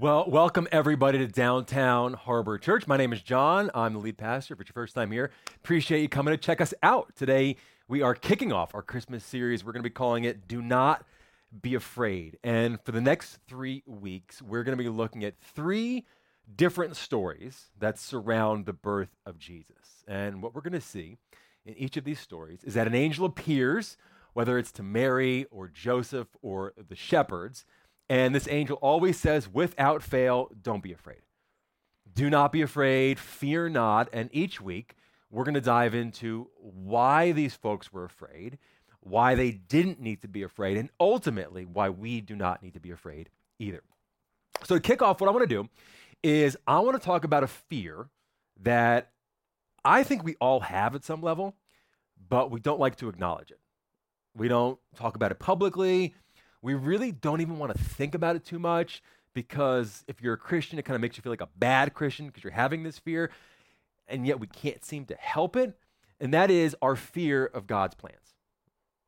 Well, welcome everybody to Downtown Harbor Church. My name is John. I'm the lead pastor. If it's your first time here, appreciate you coming to check us out. Today, we are kicking off our Christmas series. We're going to be calling it Do Not Be Afraid. And for the next three weeks, we're going to be looking at three different stories that surround the birth of Jesus. And what we're going to see in each of these stories is that an angel appears, whether it's to Mary or Joseph or the shepherds and this angel always says, without fail, don't be afraid. Do not be afraid, fear not. And each week, we're going to dive into why these folks were afraid, why they didn't need to be afraid, and ultimately why we do not need to be afraid either. So, to kick off, what I want to do is I want to talk about a fear that I think we all have at some level, but we don't like to acknowledge it. We don't talk about it publicly we really don't even want to think about it too much because if you're a Christian, it kind of makes you feel like a bad Christian because you're having this fear, and yet we can't seem to help it. And that is our fear of God's plans.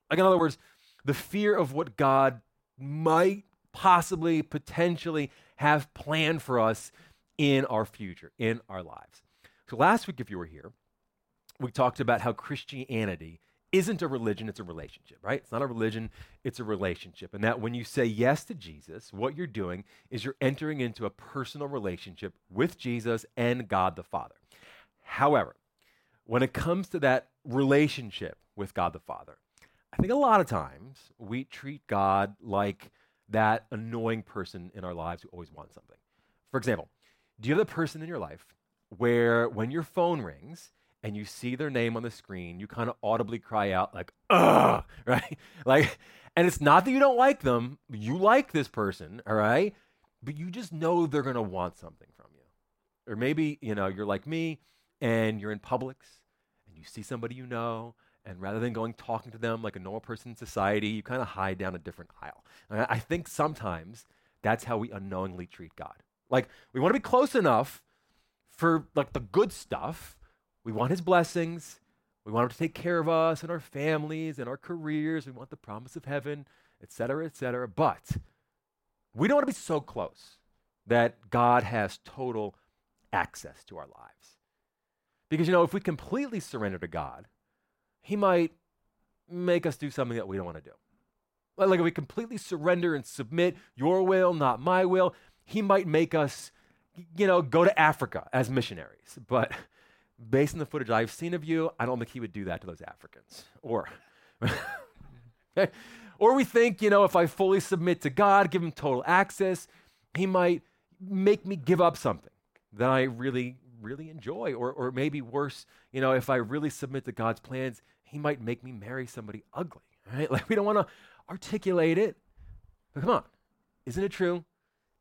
Like, in other words, the fear of what God might possibly, potentially have planned for us in our future, in our lives. So, last week, if you were here, we talked about how Christianity isn't a religion, it's a relationship, right? It's not a religion, it's a relationship. And that when you say yes to Jesus, what you're doing is you're entering into a personal relationship with Jesus and God the Father. However, when it comes to that relationship with God the Father, I think a lot of times we treat God like that annoying person in our lives who always wants something. For example, do you have the person in your life where when your phone rings, and you see their name on the screen, you kind of audibly cry out, like, ugh, right? Like, and it's not that you don't like them, you like this person, all right? But you just know they're to want something from you. Or maybe, you know, you're like me and you're in Publix and you see somebody you know, and rather than going talking to them like a normal person in society, you kind of hide down a different aisle. And I think sometimes that's how we unknowingly treat God. Like, we want to be close enough for like the good stuff we want his blessings. We want him to take care of us and our families and our careers. We want the promise of heaven, etc., etc. But we don't want to be so close that God has total access to our lives. Because, you know, if we completely surrender to God, he might make us do something that we don't want to do. Like if we completely surrender and submit your will, not my will, he might make us, you know, go to Africa as missionaries. But based on the footage I've seen of you, I don't think he would do that to those Africans. Or, or we think, you know, if I fully submit to God, give him total access, he might make me give up something that I really, really enjoy. Or, or maybe worse, you know, if I really submit to God's plans, he might make me marry somebody ugly. Right? Like we don't want to articulate it. But come on, isn't it true?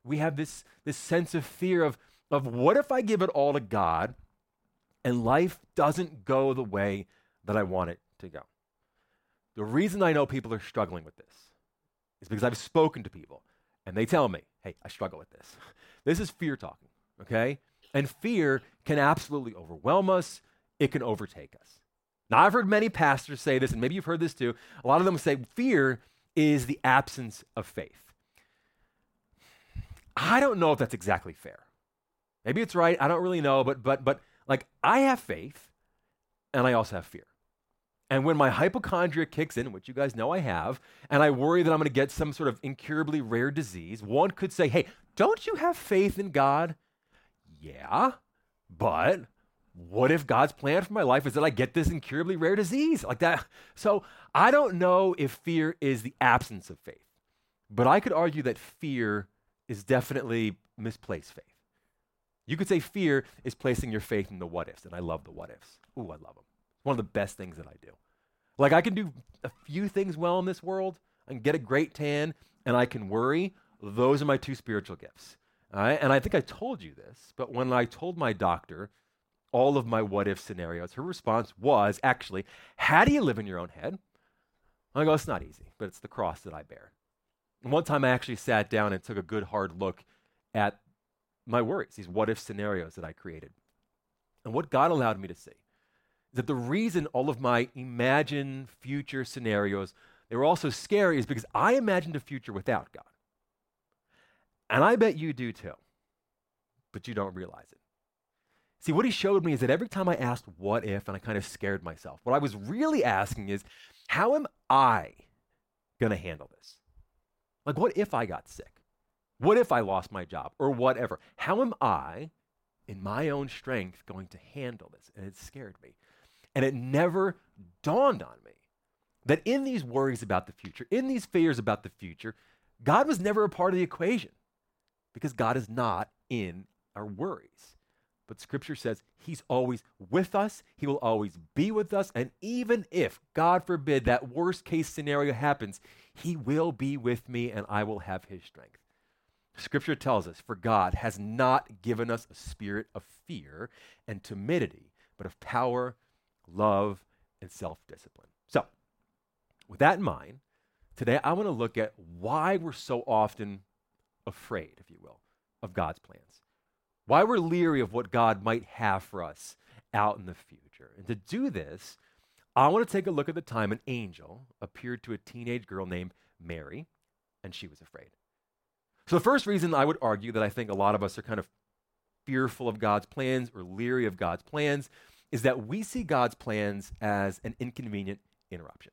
We have this, this sense of fear of, of what if I give it all to God and life doesn't go the way that I want it to go. The reason I know people are struggling with this is because I've spoken to people and they tell me, hey, I struggle with this. This is fear talking, okay? And fear can absolutely overwhelm us, it can overtake us. Now, I've heard many pastors say this, and maybe you've heard this too. A lot of them say fear is the absence of faith. I don't know if that's exactly fair. Maybe it's right. I don't really know, but but but like, I have faith and I also have fear. And when my hypochondria kicks in, which you guys know I have, and I worry that I'm going to get some sort of incurably rare disease, one could say, hey, don't you have faith in God? Yeah, but what if God's plan for my life is that I get this incurably rare disease like that? So I don't know if fear is the absence of faith, but I could argue that fear is definitely misplaced faith. You could say fear is placing your faith in the what ifs, and I love the what ifs. Ooh, I love them. It's one of the best things that I do. Like, I can do a few things well in this world. I can get a great tan, and I can worry. Those are my two spiritual gifts. And I think I told you this, but when I told my doctor all of my what if scenarios, her response was actually, How do you live in your own head? I go, It's not easy, but it's the cross that I bear. And one time I actually sat down and took a good hard look at my worries, these what if scenarios that I created. And what God allowed me to see is that the reason all of my imagined future scenarios they were also scary is because I imagined a future without God. And I bet you do too, but you don't realize it. See, what he showed me is that every time I asked what if, and I kind of scared myself, what I was really asking is, how am I going to handle this? Like, what if I got sick? What if I lost my job or whatever? How am I, in my own strength, going to handle this? And it scared me. And it never dawned on me that in these worries about the future, in these fears about the future, God was never a part of the equation because God is not in our worries. But scripture says he's always with us, he will always be with us, and even if, God forbid, that worst case scenario happens, he will be with me and I will have his strength. Scripture tells us, for God has not given us a spirit of fear and timidity, but of power, love, and self discipline. So, with that in mind, today I want to look at why we're so often afraid, if you will, of God's plans. Why we're leery of what God might have for us out in the future. And to do this, I want to take a look at the time an angel appeared to a teenage girl named Mary, and she was afraid. So, the first reason I would argue that I think a lot of us are kind of fearful of God's plans or leery of God's plans is that we see God's plans as an inconvenient interruption.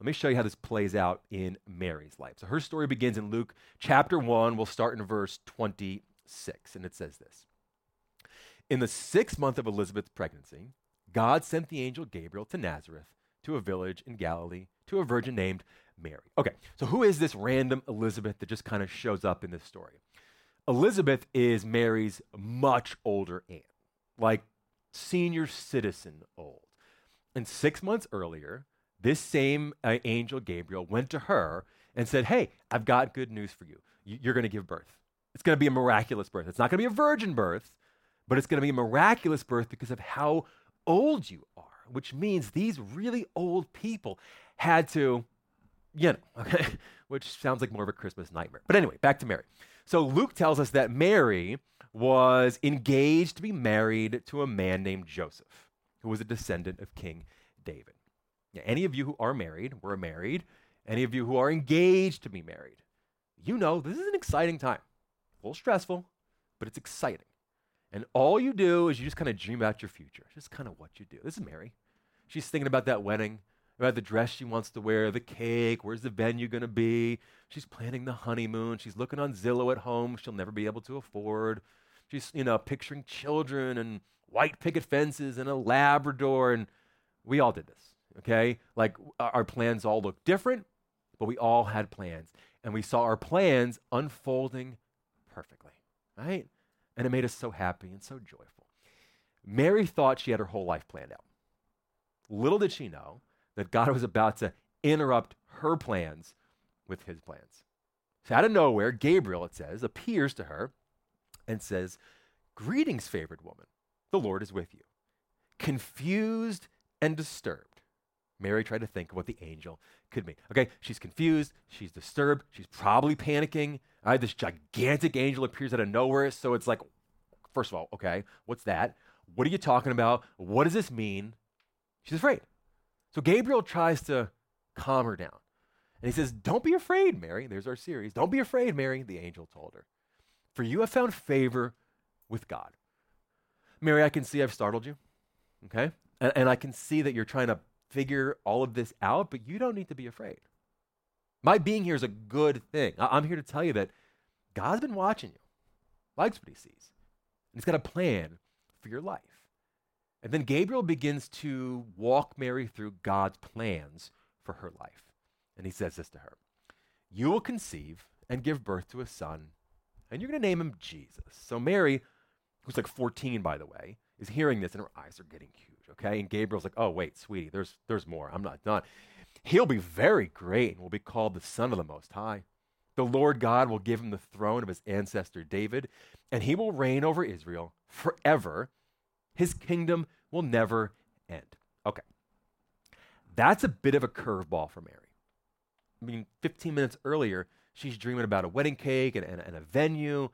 Let me show you how this plays out in Mary's life. So her story begins in Luke chapter 1. We'll start in verse 26, and it says this In the sixth month of Elizabeth's pregnancy, God sent the angel Gabriel to Nazareth, to a village in Galilee, to a virgin named Mary. Okay, so who is this random Elizabeth that just kind of shows up in this story? Elizabeth is Mary's much older aunt, like senior citizen old. And six months earlier, this same uh, angel Gabriel went to her and said, Hey, I've got good news for you. You're going to give birth. It's going to be a miraculous birth. It's not going to be a virgin birth, but it's going to be a miraculous birth because of how old you are, which means these really old people had to, you know, okay, which sounds like more of a Christmas nightmare. But anyway, back to Mary. So Luke tells us that Mary was engaged to be married to a man named Joseph, who was a descendant of King David. Now, any of you who are married, were married, any of you who are engaged to be married, you know this is an exciting time. A little stressful, but it's exciting. And all you do is you just kind of dream about your future. Just kind of what you do. This is Mary. She's thinking about that wedding, about the dress she wants to wear, the cake, where's the venue going to be. She's planning the honeymoon. She's looking on Zillow at home she'll never be able to afford. She's, you know, picturing children and white picket fences and a Labrador. And we all did this, okay? Like our plans all look different, but we all had plans. And we saw our plans unfolding perfectly, right? And it made us so happy and so joyful. Mary thought she had her whole life planned out. Little did she know that God was about to interrupt her plans with his plans. So out of nowhere, Gabriel, it says, appears to her and says, Greetings, favored woman, the Lord is with you. Confused and disturbed, Mary tried to think of what the angel could mean. Okay, she's confused, she's disturbed, she's probably panicking. All right, this gigantic angel appears out of nowhere, so it's like, first of all, okay, what's that? What are you talking about? What does this mean? She's afraid. So Gabriel tries to calm her down. And he says, Don't be afraid, Mary. There's our series. Don't be afraid, Mary, the angel told her. For you have found favor with God. Mary, I can see I've startled you. Okay? And, and I can see that you're trying to figure all of this out, but you don't need to be afraid. My being here is a good thing. I- I'm here to tell you that God's been watching you, likes what he sees, and he's got a plan for your life. And then Gabriel begins to walk Mary through God's plans for her life. And he says this to her You will conceive and give birth to a son, and you're going to name him Jesus. So Mary, who's like 14, by the way, is hearing this, and her eyes are getting huge, okay? And Gabriel's like, Oh, wait, sweetie, there's, there's more. I'm not done. He'll be very great and will be called the Son of the Most High. The Lord God will give him the throne of his ancestor David, and he will reign over Israel forever. His kingdom will never end. Okay. That's a bit of a curveball for Mary. I mean, 15 minutes earlier, she's dreaming about a wedding cake and, and, and a venue,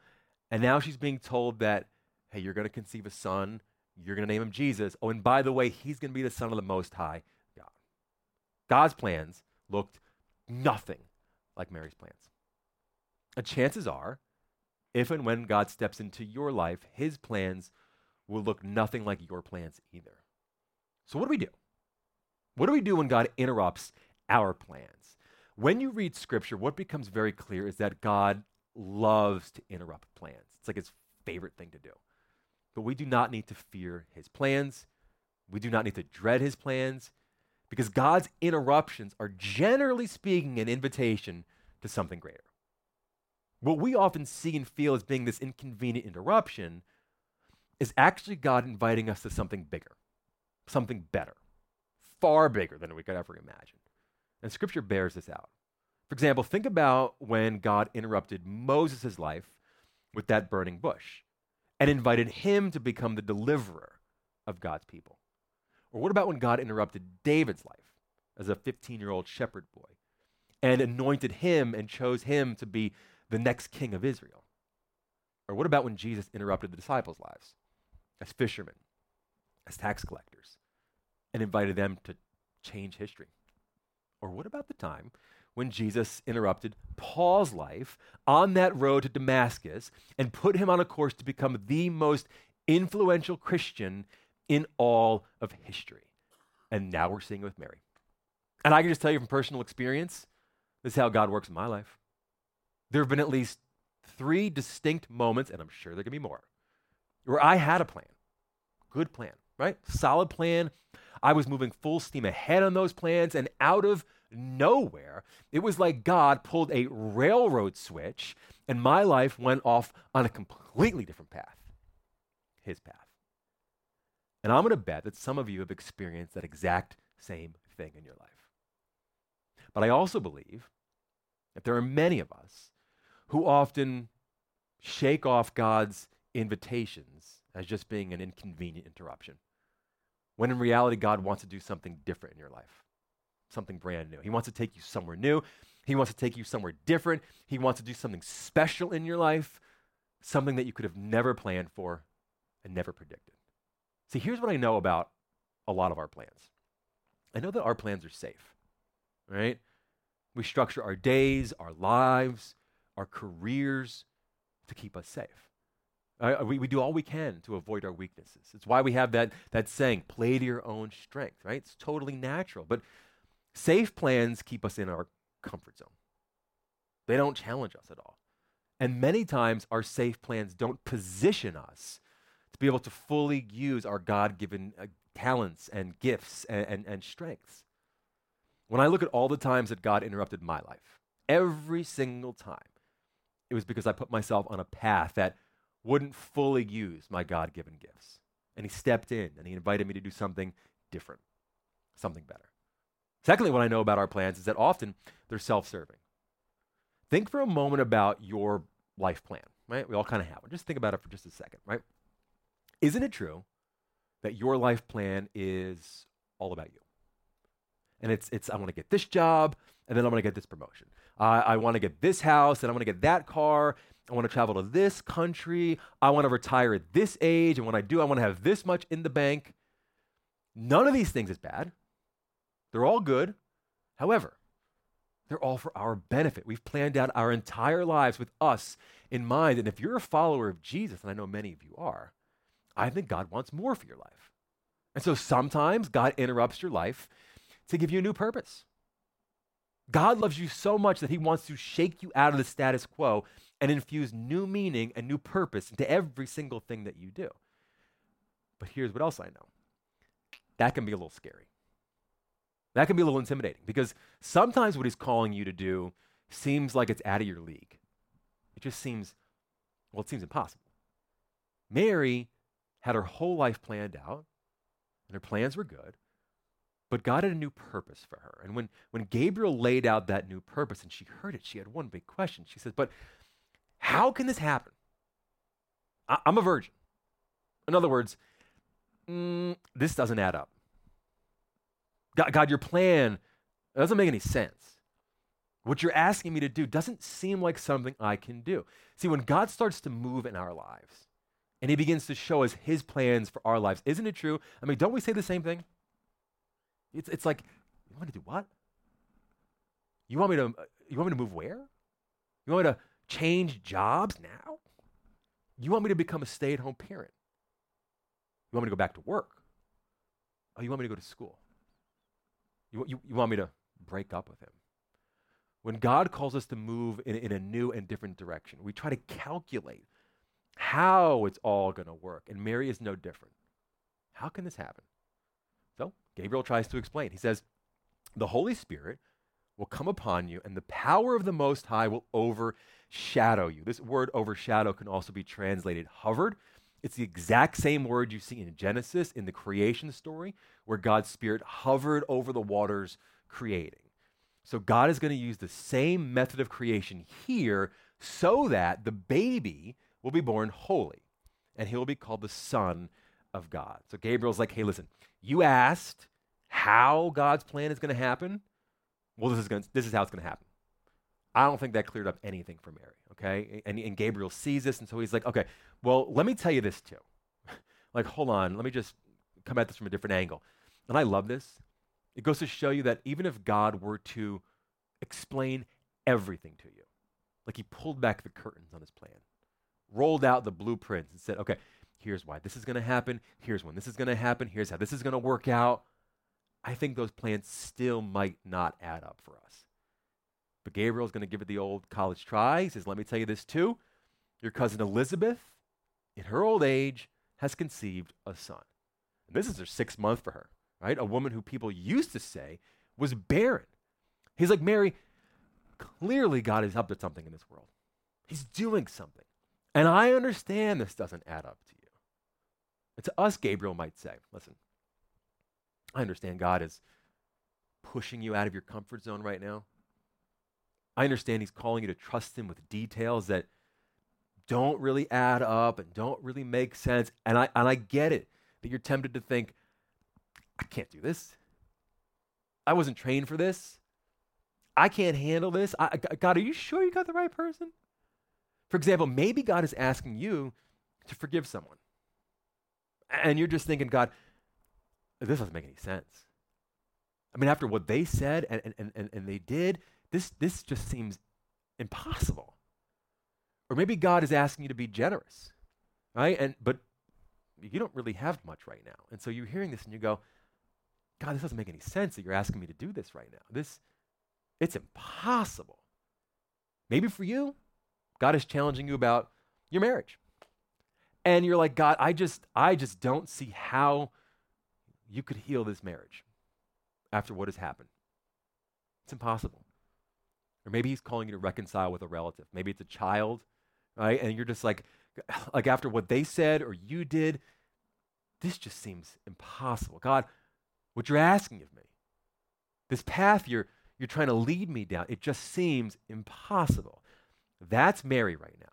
and now she's being told that, hey, you're going to conceive a son, you're going to name him Jesus. Oh, and by the way, he's going to be the son of the Most High God. God's plans looked nothing like Mary's plans. And chances are if and when God steps into your life, his plans will look nothing like your plans either. So, what do we do? What do we do when God interrupts our plans? When you read scripture, what becomes very clear is that God loves to interrupt plans. It's like his favorite thing to do. But we do not need to fear his plans. We do not need to dread his plans because God's interruptions are generally speaking an invitation to something greater. What we often see and feel as being this inconvenient interruption is actually God inviting us to something bigger, something better, far bigger than we could ever imagine. And scripture bears this out. For example, think about when God interrupted Moses' life with that burning bush and invited him to become the deliverer of God's people. Or what about when God interrupted David's life as a 15 year old shepherd boy and anointed him and chose him to be the next king of Israel? Or what about when Jesus interrupted the disciples' lives as fishermen, as tax collectors, and invited them to change history? Or what about the time when Jesus interrupted Paul's life on that road to Damascus and put him on a course to become the most influential Christian in all of history. And now we're seeing it with Mary. And I can just tell you from personal experience, this is how God works in my life. There have been at least three distinct moments, and I'm sure there can be more, where I had a plan. Good plan, right? Solid plan. I was moving full steam ahead on those plans, and out of nowhere, it was like God pulled a railroad switch, and my life went off on a completely different path his path. And I'm going to bet that some of you have experienced that exact same thing in your life. But I also believe that there are many of us who often shake off God's invitations as just being an inconvenient interruption. When in reality, God wants to do something different in your life, something brand new. He wants to take you somewhere new. He wants to take you somewhere different. He wants to do something special in your life, something that you could have never planned for and never predicted. See, here's what I know about a lot of our plans I know that our plans are safe, right? We structure our days, our lives, our careers to keep us safe. Uh, we, we do all we can to avoid our weaknesses. It's why we have that, that saying, play to your own strength, right? It's totally natural. But safe plans keep us in our comfort zone, they don't challenge us at all. And many times, our safe plans don't position us to be able to fully use our God given uh, talents and gifts and, and, and strengths. When I look at all the times that God interrupted my life, every single time, it was because I put myself on a path that wouldn't fully use my God given gifts. And He stepped in and He invited me to do something different, something better. Secondly, what I know about our plans is that often they're self serving. Think for a moment about your life plan, right? We all kind of have one. Just think about it for just a second, right? Isn't it true that your life plan is all about you? And it's, it's I want to get this job, and then I'm going to get this promotion. Uh, I want to get this house, and I'm going to get that car. I want to travel to this country. I want to retire at this age. And when I do, I want to have this much in the bank. None of these things is bad. They're all good. However, they're all for our benefit. We've planned out our entire lives with us in mind. And if you're a follower of Jesus, and I know many of you are, I think God wants more for your life. And so sometimes God interrupts your life to give you a new purpose. God loves you so much that he wants to shake you out of the status quo and infuse new meaning and new purpose into every single thing that you do. But here's what else I know that can be a little scary. That can be a little intimidating because sometimes what he's calling you to do seems like it's out of your league. It just seems, well, it seems impossible. Mary had her whole life planned out, and her plans were good, but God had a new purpose for her. And when, when Gabriel laid out that new purpose and she heard it, she had one big question. She says, But how can this happen? I, am a virgin. In other words, mm, this doesn't add up. God, God, your plan doesn't make any sense. What you're asking me to do doesn't seem like something I can do. See, when God starts to move in our lives, and he begins to show us his plans for our lives. Isn't it true? I mean, don't we say the same thing? It's, it's like, you want to do what? You want me to you want me to move where? You want me to change jobs now? You want me to become a stay at home parent? You want me to go back to work? Oh, you want me to go to school? You, you, you want me to break up with him? When God calls us to move in, in a new and different direction, we try to calculate how it's all going to work. And Mary is no different. How can this happen? So Gabriel tries to explain. He says, The Holy Spirit will come upon you, and the power of the Most High will overshadow you. This word overshadow can also be translated hovered. It's the exact same word you see in Genesis in the creation story, where God's Spirit hovered over the waters creating. So God is going to use the same method of creation here so that the baby will be born holy and he will be called the Son of God. So Gabriel's like, hey, listen, you asked how God's plan is going to happen. Well, this is, going this is how it's going to happen. I don't think that cleared up anything for Mary, okay? And, and Gabriel sees this, and so he's like, okay, well, let me tell you this too. like, hold on, let me just come at this from a different angle. And I love this. It goes to show you that even if God were to explain everything to you, like he pulled back the curtains on his plan, rolled out the blueprints, and said, okay, here's why this is going to happen, here's when this is going to happen, here's how this is going to work out, I think those plans still might not add up for us. But Gabriel's going to give it the old college try. He says, Let me tell you this too. Your cousin Elizabeth, in her old age, has conceived a son. And this is her sixth month for her, right? A woman who people used to say was barren. He's like, Mary, clearly God is up to something in this world. He's doing something. And I understand this doesn't add up to you. And to us, Gabriel might say, listen, I understand God is pushing you out of your comfort zone right now. I understand He's calling you to trust Him with details that don't really add up and don't really make sense. And I, and I get it that you're tempted to think, I can't do this. I wasn't trained for this. I can't handle this. I, God, are you sure you got the right person? For example, maybe God is asking you to forgive someone. And you're just thinking, God, this doesn't make any sense. I mean, after what they said and, and, and, and they did, this, this just seems impossible. Or maybe God is asking you to be generous, right? And but you don't really have much right now. And so you're hearing this and you go, God, this doesn't make any sense that you're asking me to do this right now. This it's impossible. Maybe for you, God is challenging you about your marriage. And you're like, God, I just I just don't see how you could heal this marriage after what has happened. It's impossible. Or maybe he's calling you to reconcile with a relative. Maybe it's a child, right? And you're just like, like after what they said or you did, this just seems impossible. God, what you're asking of me, this path you're you're trying to lead me down, it just seems impossible. That's Mary right now.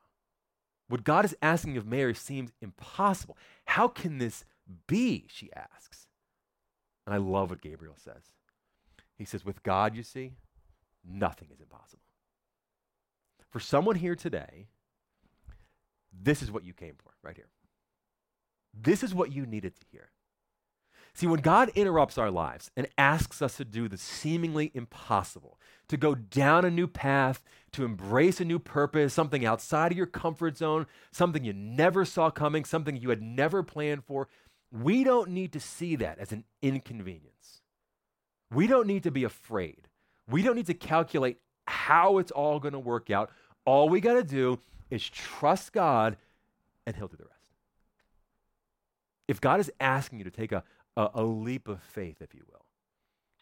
What God is asking of Mary seems impossible. How can this be? She asks. And I love what Gabriel says. He says, With God, you see, nothing is impossible. For someone here today, this is what you came for right here. This is what you needed to hear. See, when God interrupts our lives and asks us to do the seemingly impossible, to go down a new path, to embrace a new purpose, something outside of your comfort zone, something you never saw coming, something you had never planned for, we don't need to see that as an inconvenience. We don't need to be afraid. We don't need to calculate how it's all going to work out. All we got to do is trust God and He'll do the rest. If God is asking you to take a, a, a leap of faith, if you will,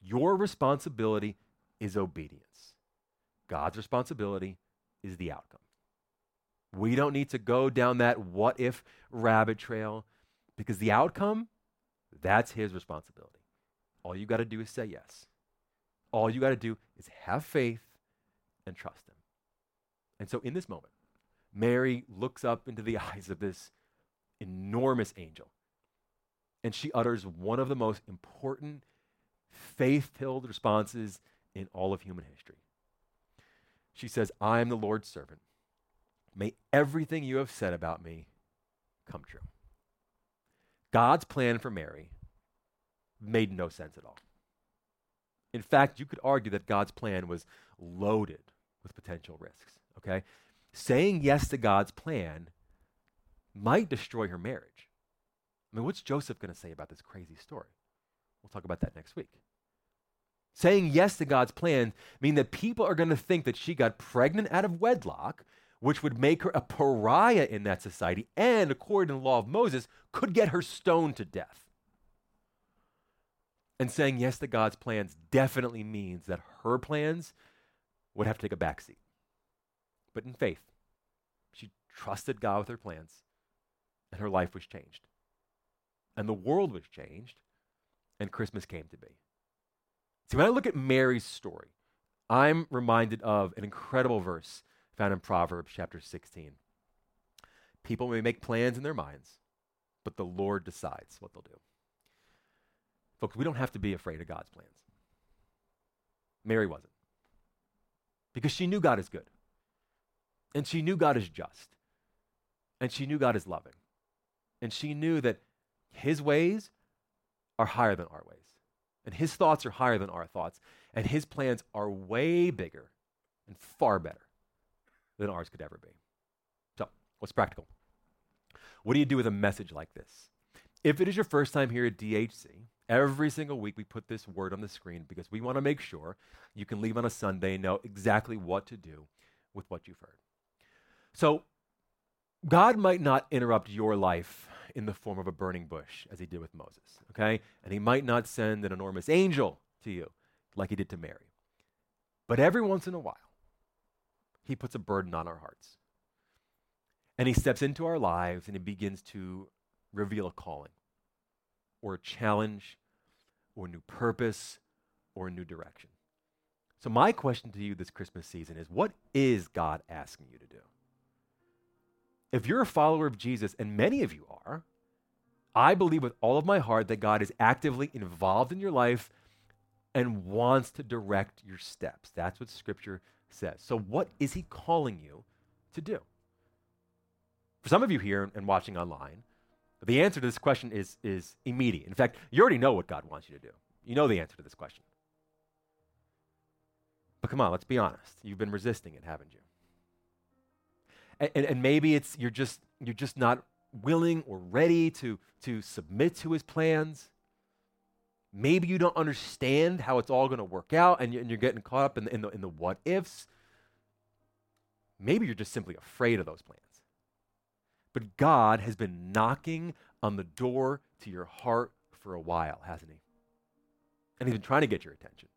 your responsibility is obedience. God's responsibility is the outcome. We don't need to go down that what if rabbit trail. Because the outcome, that's his responsibility. All you got to do is say yes. All you got to do is have faith and trust him. And so in this moment, Mary looks up into the eyes of this enormous angel and she utters one of the most important faith filled responses in all of human history. She says, I am the Lord's servant. May everything you have said about me come true. God's plan for Mary made no sense at all. In fact, you could argue that God's plan was loaded with potential risks, okay? Saying yes to God's plan might destroy her marriage. I mean, what's Joseph going to say about this crazy story? We'll talk about that next week. Saying yes to God's plan mean that people are going to think that she got pregnant out of wedlock, which would make her a pariah in that society, and according to the law of Moses, could get her stoned to death. And saying yes to God's plans definitely means that her plans would have to take a backseat. But in faith, she trusted God with her plans, and her life was changed. And the world was changed, and Christmas came to be. See, when I look at Mary's story, I'm reminded of an incredible verse found in Proverbs chapter 16. People may make plans in their minds, but the Lord decides what they'll do. Folks, we don't have to be afraid of God's plans. Mary wasn't. Because she knew God is good. And she knew God is just. And she knew God is loving. And she knew that his ways are higher than our ways. And his thoughts are higher than our thoughts. And his plans are way bigger and far better than ours could ever be. So, what's practical? What do you do with a message like this? If it is your first time here at DHC, every single week we put this word on the screen because we want to make sure you can leave on a Sunday and know exactly what to do with what you've heard. So, God might not interrupt your life in the form of a burning bush as he did with Moses, okay? And he might not send an enormous angel to you like he did to Mary. But every once in a while, he puts a burden on our hearts. And he steps into our lives and he begins to reveal a calling or a challenge or a new purpose or a new direction. So, my question to you this Christmas season is what is God asking you to do? If you're a follower of Jesus, and many of you are, I believe with all of my heart that God is actively involved in your life and wants to direct your steps. That's what Scripture says. So, what is He calling you to do? For some of you here and watching online, the answer to this question is, is immediate. In fact, you already know what God wants you to do. You know the answer to this question. But come on, let's be honest. You've been resisting it, haven't you? And, and, and maybe it's you're just you're just not willing or ready to, to submit to his plans. Maybe you don't understand how it's all going to work out and, you, are getting caught up in the, in, the, in the what ifs. Maybe you're just simply afraid of those plans. But God has been knocking on the door to your heart for a while, hasn't he? And he's been trying to get your attention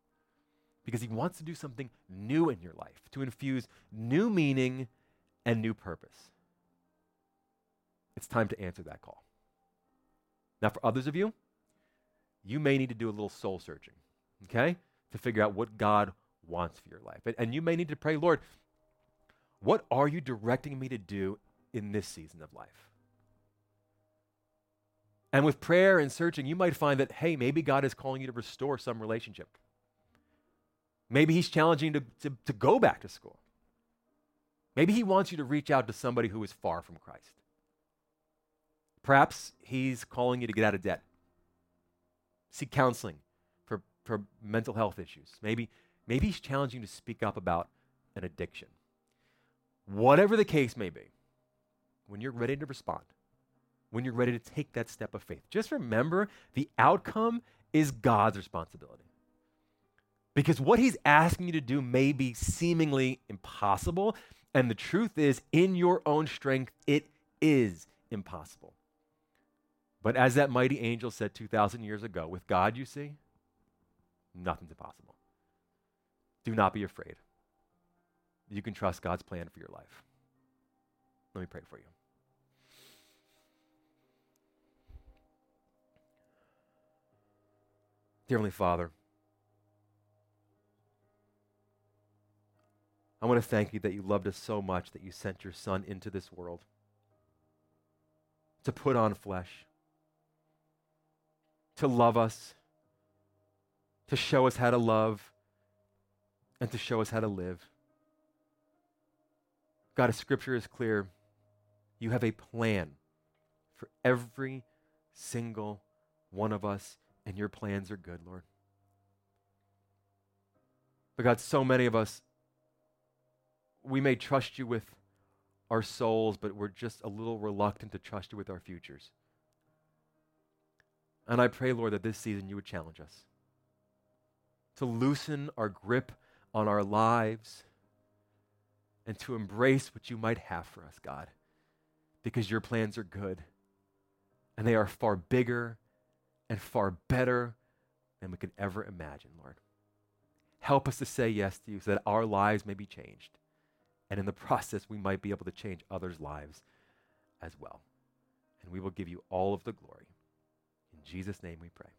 because he wants to do something new in your life, to infuse new meaning and new purpose. It's time to answer that call. Now, for others of you, you may need to do a little soul searching, okay, to figure out what God wants for your life. And, you may need to pray, Lord, what are you directing me to do in this season of life? And with prayer and searching, you might find that, hey, maybe God is calling you to restore some relationship. Maybe He's challenging you to, to, to go back to school. Maybe He wants you to reach out to somebody who is far from Christ. Perhaps He's calling you to get out of debt, seek counseling for, for mental health issues. Maybe, maybe He's challenging you to speak up about an addiction. Whatever the case may be, when you're ready to respond, when you're ready to take that step of faith, just remember the outcome is God's responsibility. Because what he's asking you to do may be seemingly impossible. And the truth is, in your own strength, it is impossible. But as that mighty angel said 2,000 years ago, with God, you see, nothing's impossible. Do not be afraid. You can trust God's plan for your life. Let me pray for you. Dear Heavenly Father, I want to thank you that you loved us so much that you sent your Son into this world to put on flesh, to love us, to show us how to love, and to show us how to live. God, as Scripture is clear, you have a plan for every single one of us, and your plans are good, Lord. But God, so many of us we may trust you with our souls, but we're just a little reluctant to trust you with our futures. And I pray, Lord, that this season you would challenge us to loosen our grip on our lives and to embrace what you might have for us, God, because your plans are good and they are far bigger and far better than we could ever imagine, Lord. Help us to say yes to you so that our lives may be changed. And in the process, we might be able to change others' lives as well. And we will give you all of the glory. In Jesus' name we pray.